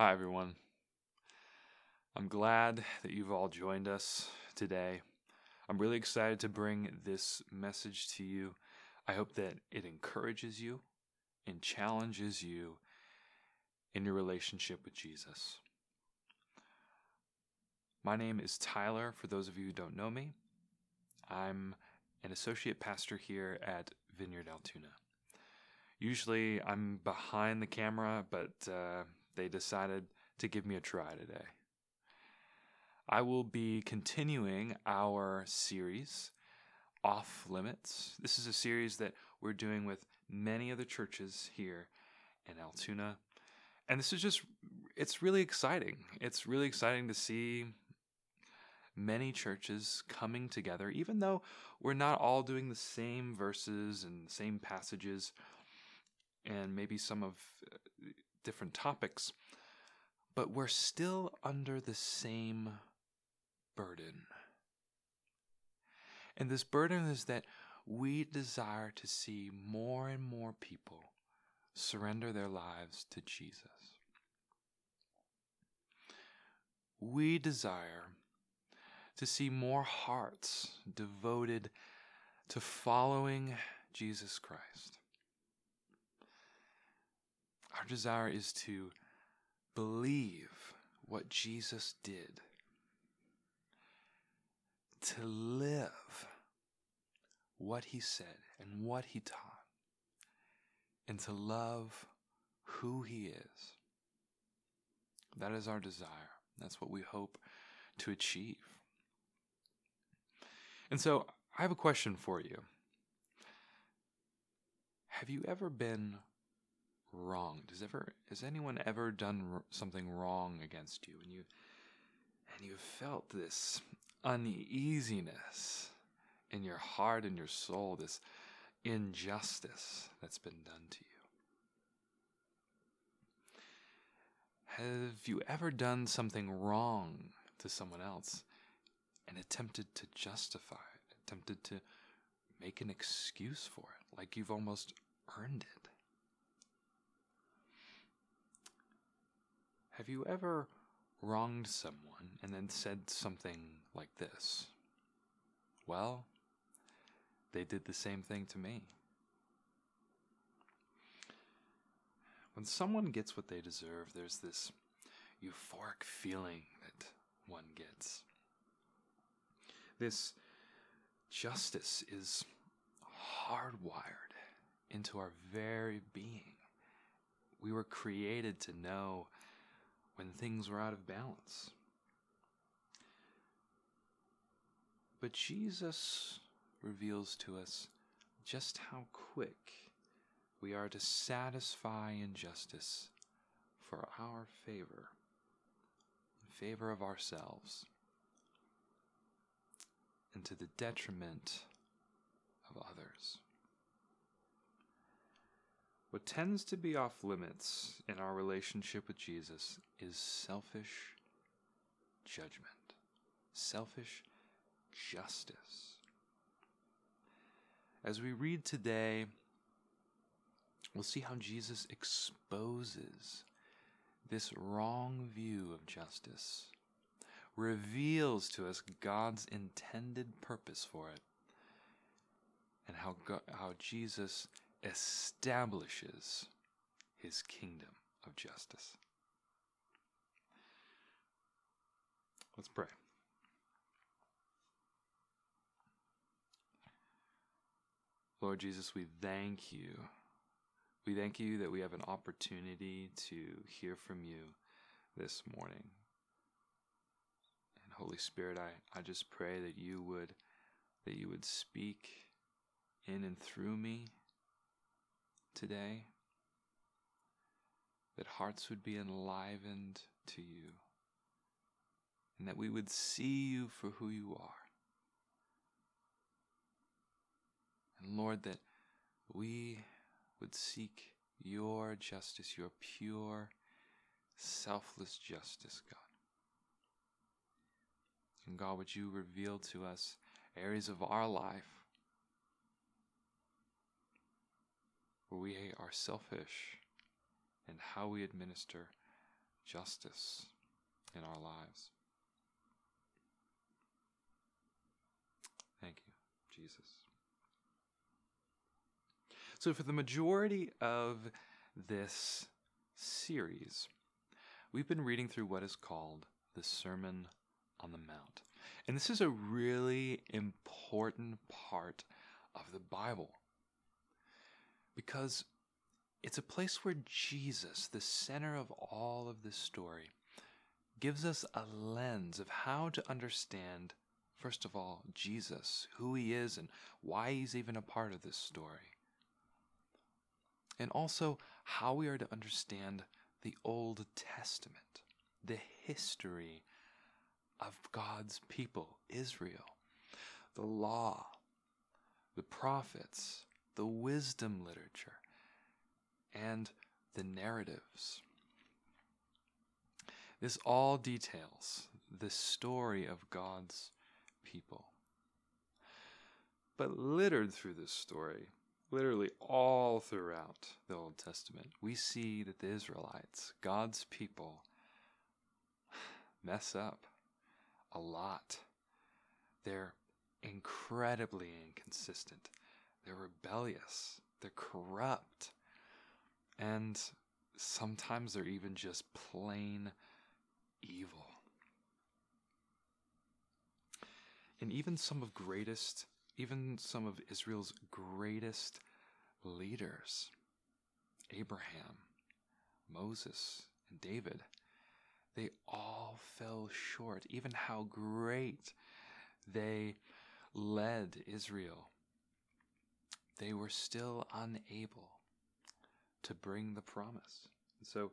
Hi, everyone. I'm glad that you've all joined us today. I'm really excited to bring this message to you. I hope that it encourages you and challenges you in your relationship with Jesus. My name is Tyler, for those of you who don't know me. I'm an associate pastor here at Vineyard Altoona. Usually I'm behind the camera, but uh, they decided to give me a try today. I will be continuing our series, Off Limits. This is a series that we're doing with many other churches here in Altoona. And this is just, it's really exciting. It's really exciting to see many churches coming together, even though we're not all doing the same verses and the same passages and maybe some of different topics, but we're still under the same burden. And this burden is that we desire to see more and more people surrender their lives to Jesus. We desire to see more hearts devoted to following Jesus Christ. Our desire is to believe what Jesus did, to live what he said and what he taught, and to love who he is. That is our desire. That's what we hope to achieve. And so I have a question for you. Have you ever been wronged? Has ever has anyone ever done something wrong against you and you and you felt this uneasiness in your heart and your soul, this injustice that's been done to you? Have you ever done something wrong to someone else and attempted to justify it, attempted to make an excuse for it, like you've almost earned it? Have you ever wronged someone and then said something like this? Well, they did the same thing to me. When someone gets what they deserve, there's this euphoric feeling that one gets. This justice is hardwired into our very being. We were created to know when things were out of balance. But Jesus reveals to us just how quick we are to satisfy injustice for our favor, in favor of ourselves, and to the detriment of others. What tends to be off limits in our relationship with Jesus is selfish judgment, selfish justice. As we read today, we'll see how Jesus exposes this wrong view of justice, reveals to us God's intended purpose for it, and how, God, how Jesus establishes his kingdom of justice. Let's pray. Lord Jesus, we thank you. We thank you that we have an opportunity to hear from you this morning. And Holy Spirit, I, I just pray that you would that you would speak in and through me today, that hearts would be enlivened to you, and that we would see you for who you are. And Lord, that we would seek your justice, your pure, selfless justice, God. And God, would you reveal to us areas of our life where we are selfish and how we administer justice in our lives. Thank you, Jesus. So, for the majority of this series, we've been reading through what is called the Sermon on the Mount. And this is a really important part of the Bible because it's a place where Jesus, the center of all of this story, gives us a lens of how to understand, first of all, Jesus, who he is, and why he's even a part of this story. And also how we are to understand the Old Testament, the history of God's people, Israel, the law, the prophets, the wisdom literature, and the narratives. This all details the story of God's people. But littered through this story, literally all throughout the Old Testament, we see that the Israelites, God's people, mess up a lot. They're incredibly inconsistent. They're rebellious. They're corrupt. And sometimes they're even just plain evil. And even some of greatest, even some of Israel's greatest leaders, Abraham, Moses, and David, they all fell short. Even how great they led Israel, they were still unable to bring the promise. so,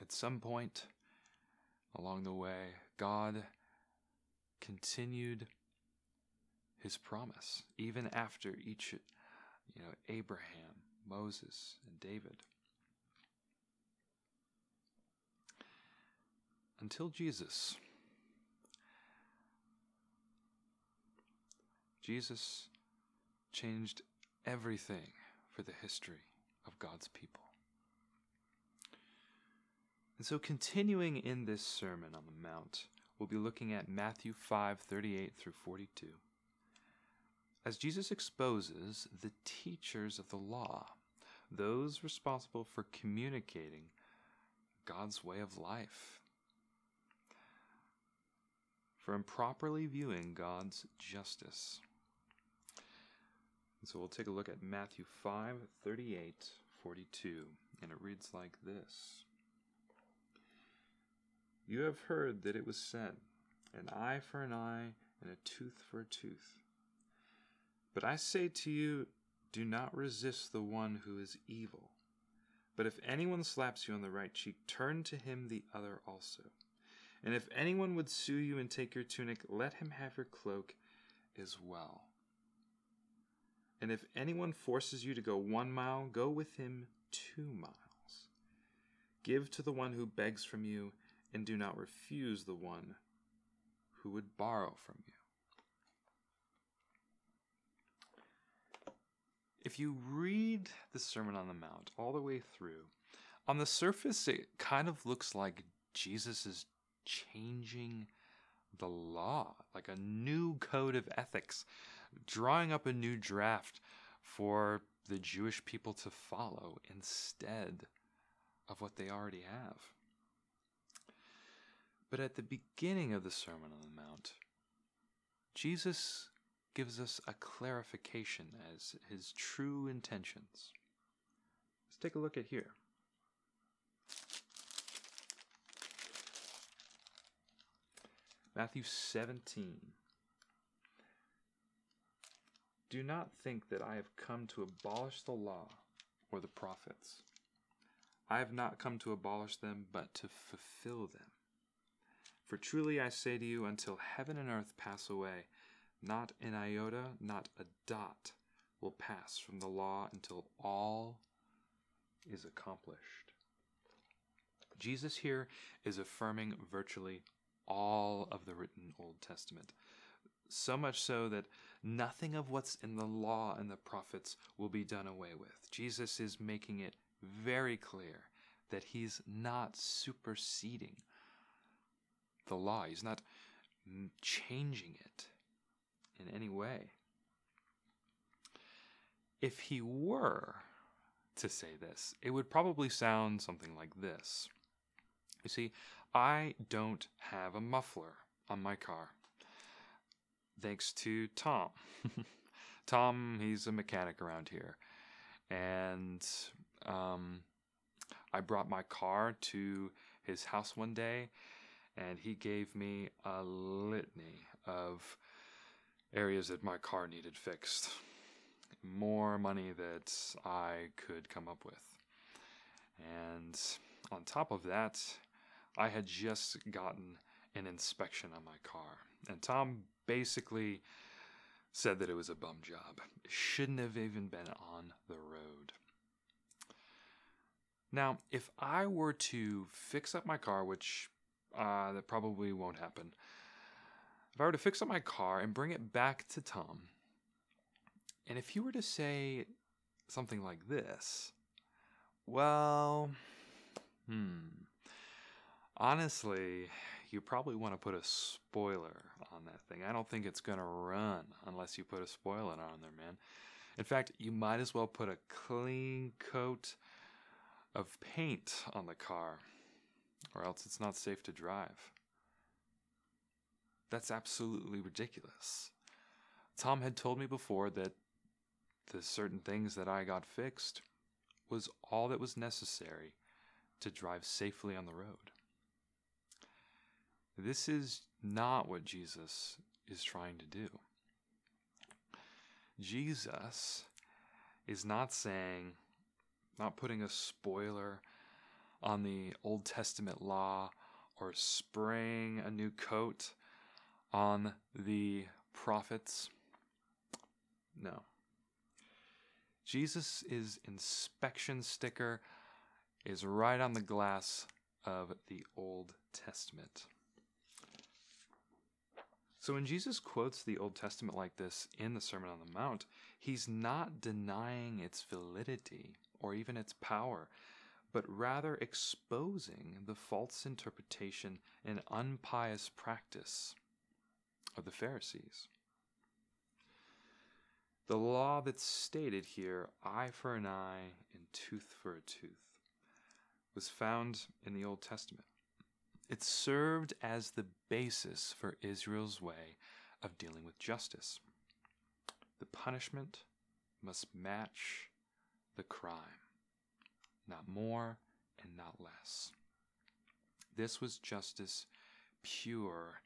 at some point along the way, God continued his promise, even after each, you know, Abraham, Moses, and David. until Jesus. Jesus changed everything for the history of God's people. And so, continuing in this Sermon on the Mount, we'll be looking at Matthew 5 38 through 42. As Jesus exposes the teachers of the law, those responsible for communicating God's way of life for improperly viewing God's justice. So we'll take a look at Matthew 5 38 42, and it reads like this You have heard that it was said, An eye for an eye, and a tooth for a tooth. But I say to you, do not resist the one who is evil. But if anyone slaps you on the right cheek, turn to him the other also. And if anyone would sue you and take your tunic, let him have your cloak as well. And if anyone forces you to go one mile, go with him two miles. Give to the one who begs from you, and do not refuse the one who would borrow from you. If you read the Sermon on the Mount all the way through, on the surface it kind of looks like Jesus is changing the law, like a new code of ethics, drawing up a new draft for the Jewish people to follow instead of what they already have. But at the beginning of the Sermon on the Mount, Jesus gives us a clarification as his true intentions. Let's take a look at here. Matthew 17. Do not think that I have come to abolish the law or the prophets. I have not come to abolish them, but to fulfill them. For truly I say to you, until heaven and earth pass away, not an iota, not a dot will pass from the law until all is accomplished. Jesus here is affirming virtually all of the written Old Testament. So much so that nothing of what's in the law and the prophets will be done away with. Jesus is making it very clear that he's not superseding the law, he's not changing it in any way. If he were to say this, it would probably sound something like this. You see, I don't have a muffler on my car. Thanks to Tom. Tom, he's a mechanic around here. And um, I brought my car to his house one day, and he gave me a litany of areas that my car needed fixed. More money that I could come up with. And on top of that, I had just gotten an inspection on my car. And Tom basically said that it was a bum job. It shouldn't have even been on the road. Now, if I were to fix up my car, which uh, that probably won't happen, if I were to fix up my car and bring it back to Tom, and if you were to say something like this, well, hmm, honestly, you probably want to put a spoiler on that thing. I don't think it's going to run unless you put a spoiler on there, man. In fact, you might as well put a clean coat of paint on the car, or else it's not safe to drive. That's absolutely ridiculous. Tom had told me before that the certain things that I got fixed was all that was necessary to drive safely on the road. This is not what Jesus is trying to do. Jesus is not saying, not putting a spoiler on the Old Testament law or spraying a new coat on the prophets. No. Jesus' is inspection sticker is right on the glass of the Old Testament. So when Jesus quotes the Old Testament like this in the Sermon on the Mount, he's not denying its validity or even its power, but rather exposing the false interpretation and unpious practice of the Pharisees. The law that's stated here, eye for an eye and tooth for a tooth, was found in the Old Testament. It served as the basis for Israel's way of dealing with justice. The punishment must match the crime, not more and not less. This was justice pure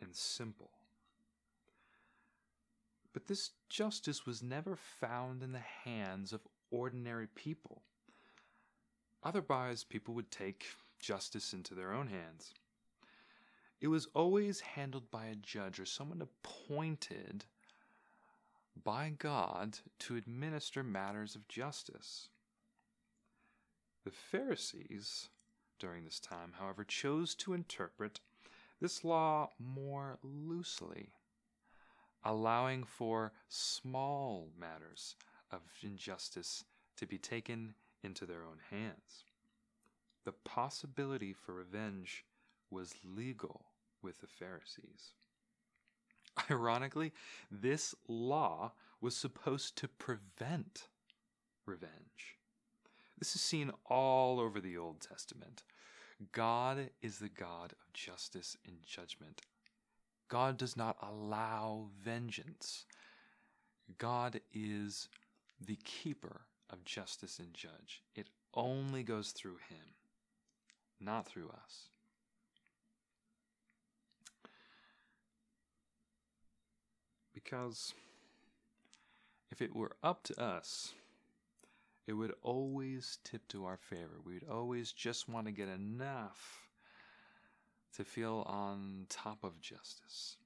and simple. But this justice was never found in the hands of ordinary people. Otherwise, people would take justice into their own hands. It was always handled by a judge or someone appointed by God to administer matters of justice. The Pharisees, during this time, however, chose to interpret this law more loosely allowing for small matters of injustice to be taken into their own hands. The possibility for revenge was legal with the Pharisees. Ironically, this law was supposed to prevent revenge. This is seen all over the Old Testament. God is the God of justice and judgment, God does not allow vengeance. God is the keeper of justice and judge. It only goes through him, not through us. Because if it were up to us, it would always tip to our favor. We'd always just want to get enough to feel on top of justice,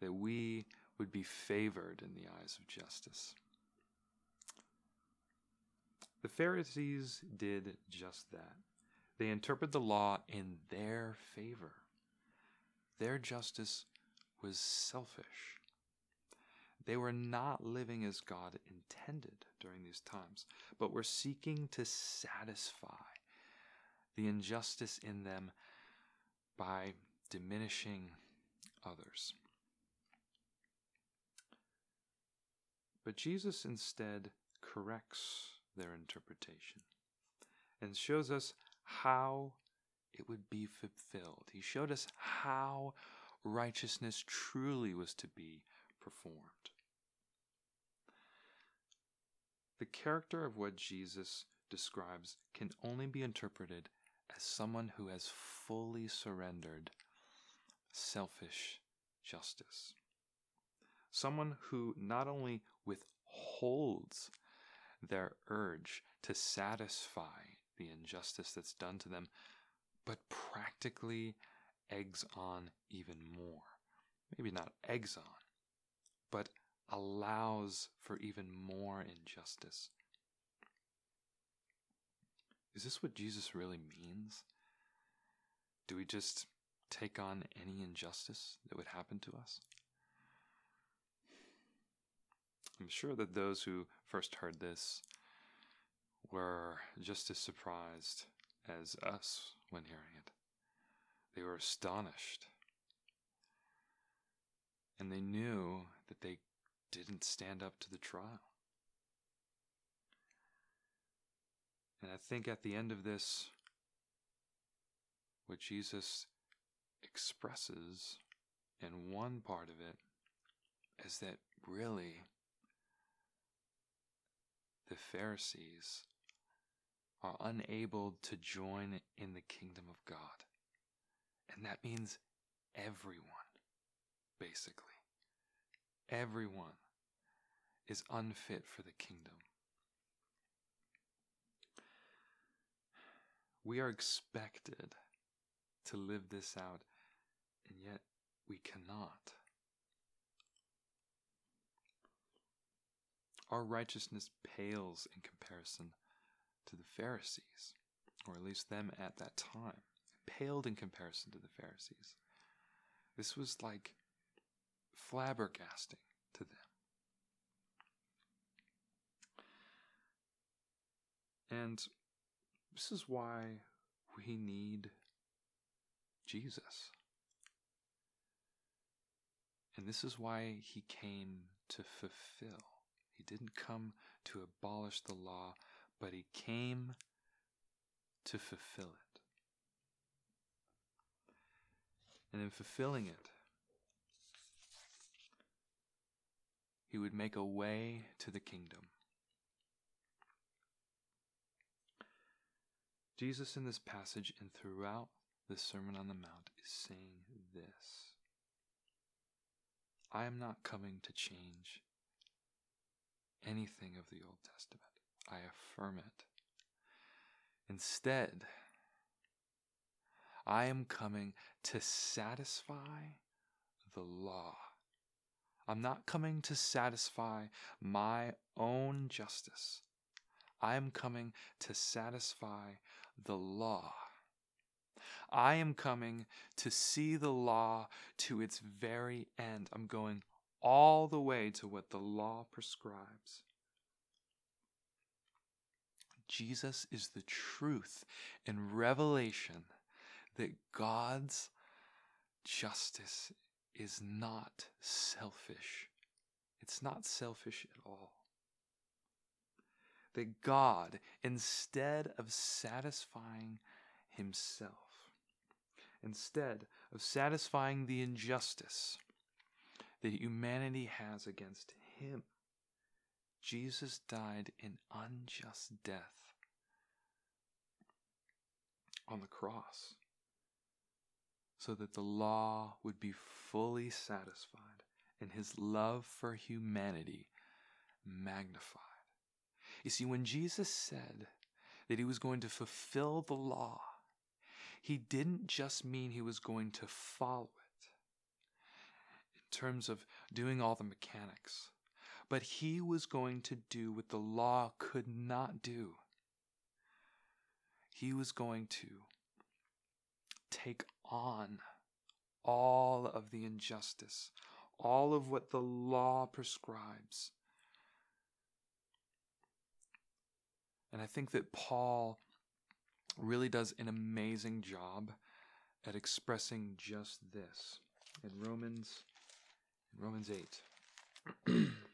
that we would be favored in the eyes of justice. The Pharisees did just that. They interpreted the law in their favor. Their justice was selfish. They were not living as God intended during these times, but were seeking to satisfy the injustice in them by diminishing others. But Jesus instead corrects their interpretation and shows us how it would be fulfilled. He showed us how righteousness truly was to be performed. The character of what Jesus describes can only be interpreted as someone who has fully surrendered selfish justice. Someone who not only withholds their urge to satisfy the injustice that's done to them, but practically eggs on even more. Maybe not eggs on, but allows for even more injustice. Is this what Jesus really means? Do we just take on any injustice that would happen to us? I'm sure that those who first heard this were just as surprised as us when hearing it. They were astonished. And they knew that they didn't stand up to the trial. And I think at the end of this, what Jesus expresses in one part of it is that really the Pharisees are unable to join in the kingdom of God. And that means everyone, basically. Everyone is unfit for the kingdom. We are expected to live this out, and yet we cannot. Our righteousness pales in comparison to the Pharisees, or at least them at that time. Paled in comparison to the Pharisees. This was like flabbergasting to them. And this is why we need Jesus. And this is why he came to fulfill. He didn't come to abolish the law, but he came to fulfill it. And in fulfilling it, he would make a way to the kingdom. Jesus, in this passage and throughout the Sermon on the Mount, is saying this I am not coming to change anything of the Old Testament. I affirm it. Instead, I am coming to satisfy the law. I'm not coming to satisfy my own justice. I am coming to satisfy the law. I am coming to see the law to its very end. I'm going all the way to what the law prescribes. Jesus is the truth and revelation that God's justice is not selfish. It's not selfish at all. That God, instead of satisfying himself, instead of satisfying the injustice that humanity has against him, Jesus died an unjust death on the cross so that the law would be fully satisfied and his love for humanity magnified. You see, when Jesus said that he was going to fulfill the law, he didn't just mean he was going to follow it in terms of doing all the mechanics, but he was going to do what the law could not do. He was going to take on all of the injustice, all of what the law prescribes. And I think that Paul really does an amazing job at expressing just this in Romans in Romans 8.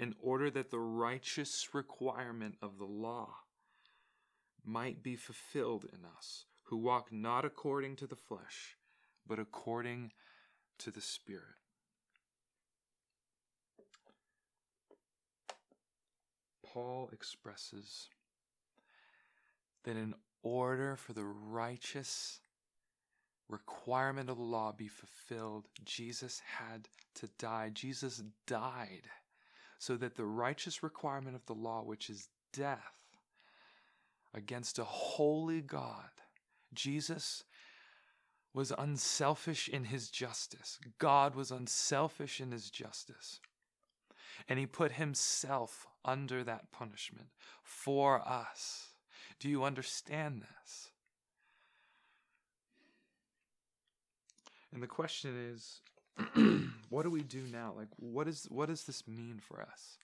in order that the righteous requirement of the law might be fulfilled in us who walk not according to the flesh, but according to the Spirit. Paul expresses that in order for the righteous requirement of the law be fulfilled, Jesus had to die. Jesus died so that the righteous requirement of the law, which is death against a holy God, Jesus was unselfish in his justice. God was unselfish in his justice. And he put himself under that punishment for us. Do you understand this? And the question is, what do we do now? Like what is what does this mean for us?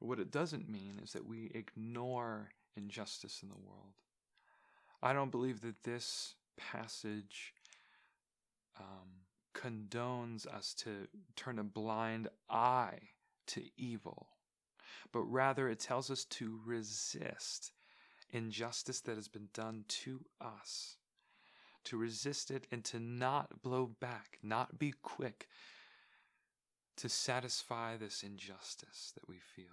What it doesn't mean is that we ignore injustice in the world. I don't believe that this passage um, condones us to turn a blind eye to evil, but rather it tells us to resist injustice that has been done to us, to resist it and to not blow back, not be quick to satisfy this injustice that we feel.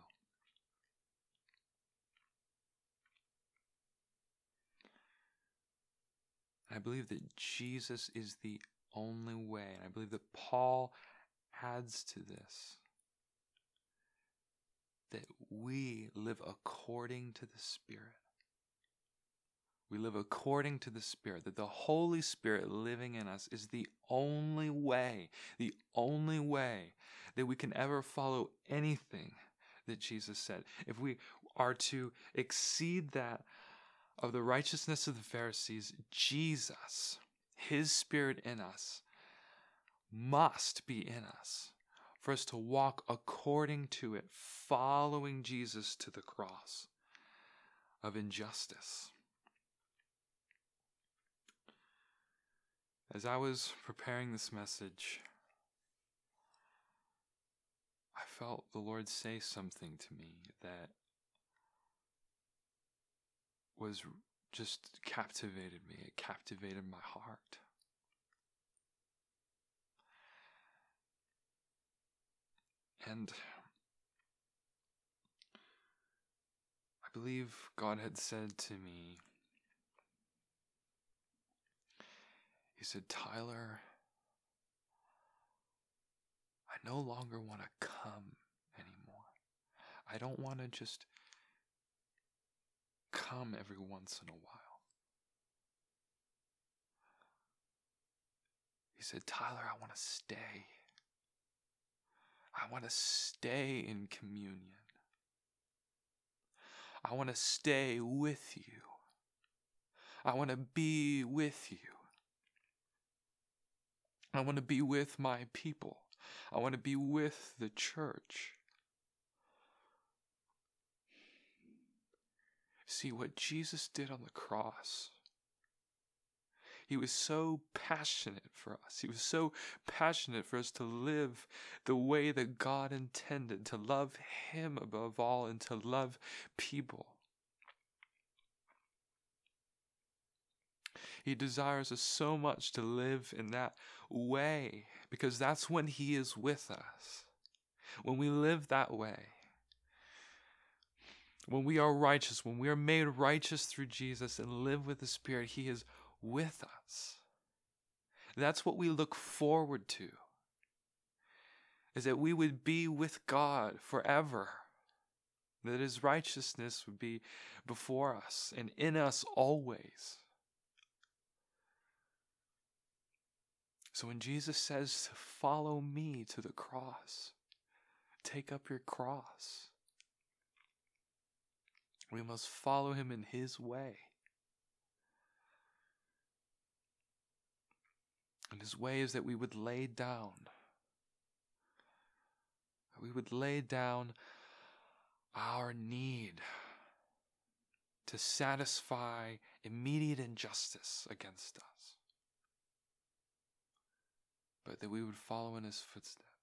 I believe that Jesus is the only way. And I believe that Paul adds to this that we live according to the Spirit. We live according to the Spirit, that the Holy Spirit living in us is the only way, the only way that we can ever follow anything that Jesus said. If we are to exceed that of the righteousness of the Pharisees, Jesus, his spirit in us, must be in us for us to walk according to it, following Jesus to the cross of injustice. As I was preparing this message, I felt the Lord say something to me that was just captivated me. It captivated my heart. And I believe God had said to me, He said, Tyler, I no longer want to come anymore. I don't want to just come every once in a while. He said, Tyler, I want to stay. I want to stay in communion. I want to stay with you. I want to be with you. I want to be with my people. I want to be with the church. See what Jesus did on the cross. He was so passionate for us. He was so passionate for us to live the way that God intended, to love Him above all, and to love people. He desires us so much to live in that way because that's when He is with us. When we live that way, when we are righteous, when we are made righteous through Jesus and live with the Spirit, He is with us. That's what we look forward to. Is that we would be with God forever. that his righteousness would be before us and in us always. So when Jesus says, Follow me to the cross, take up your cross, we must follow him in his way. And his way is that we would lay down. We would lay down our need to satisfy immediate injustice against us, but that we would follow in his footsteps.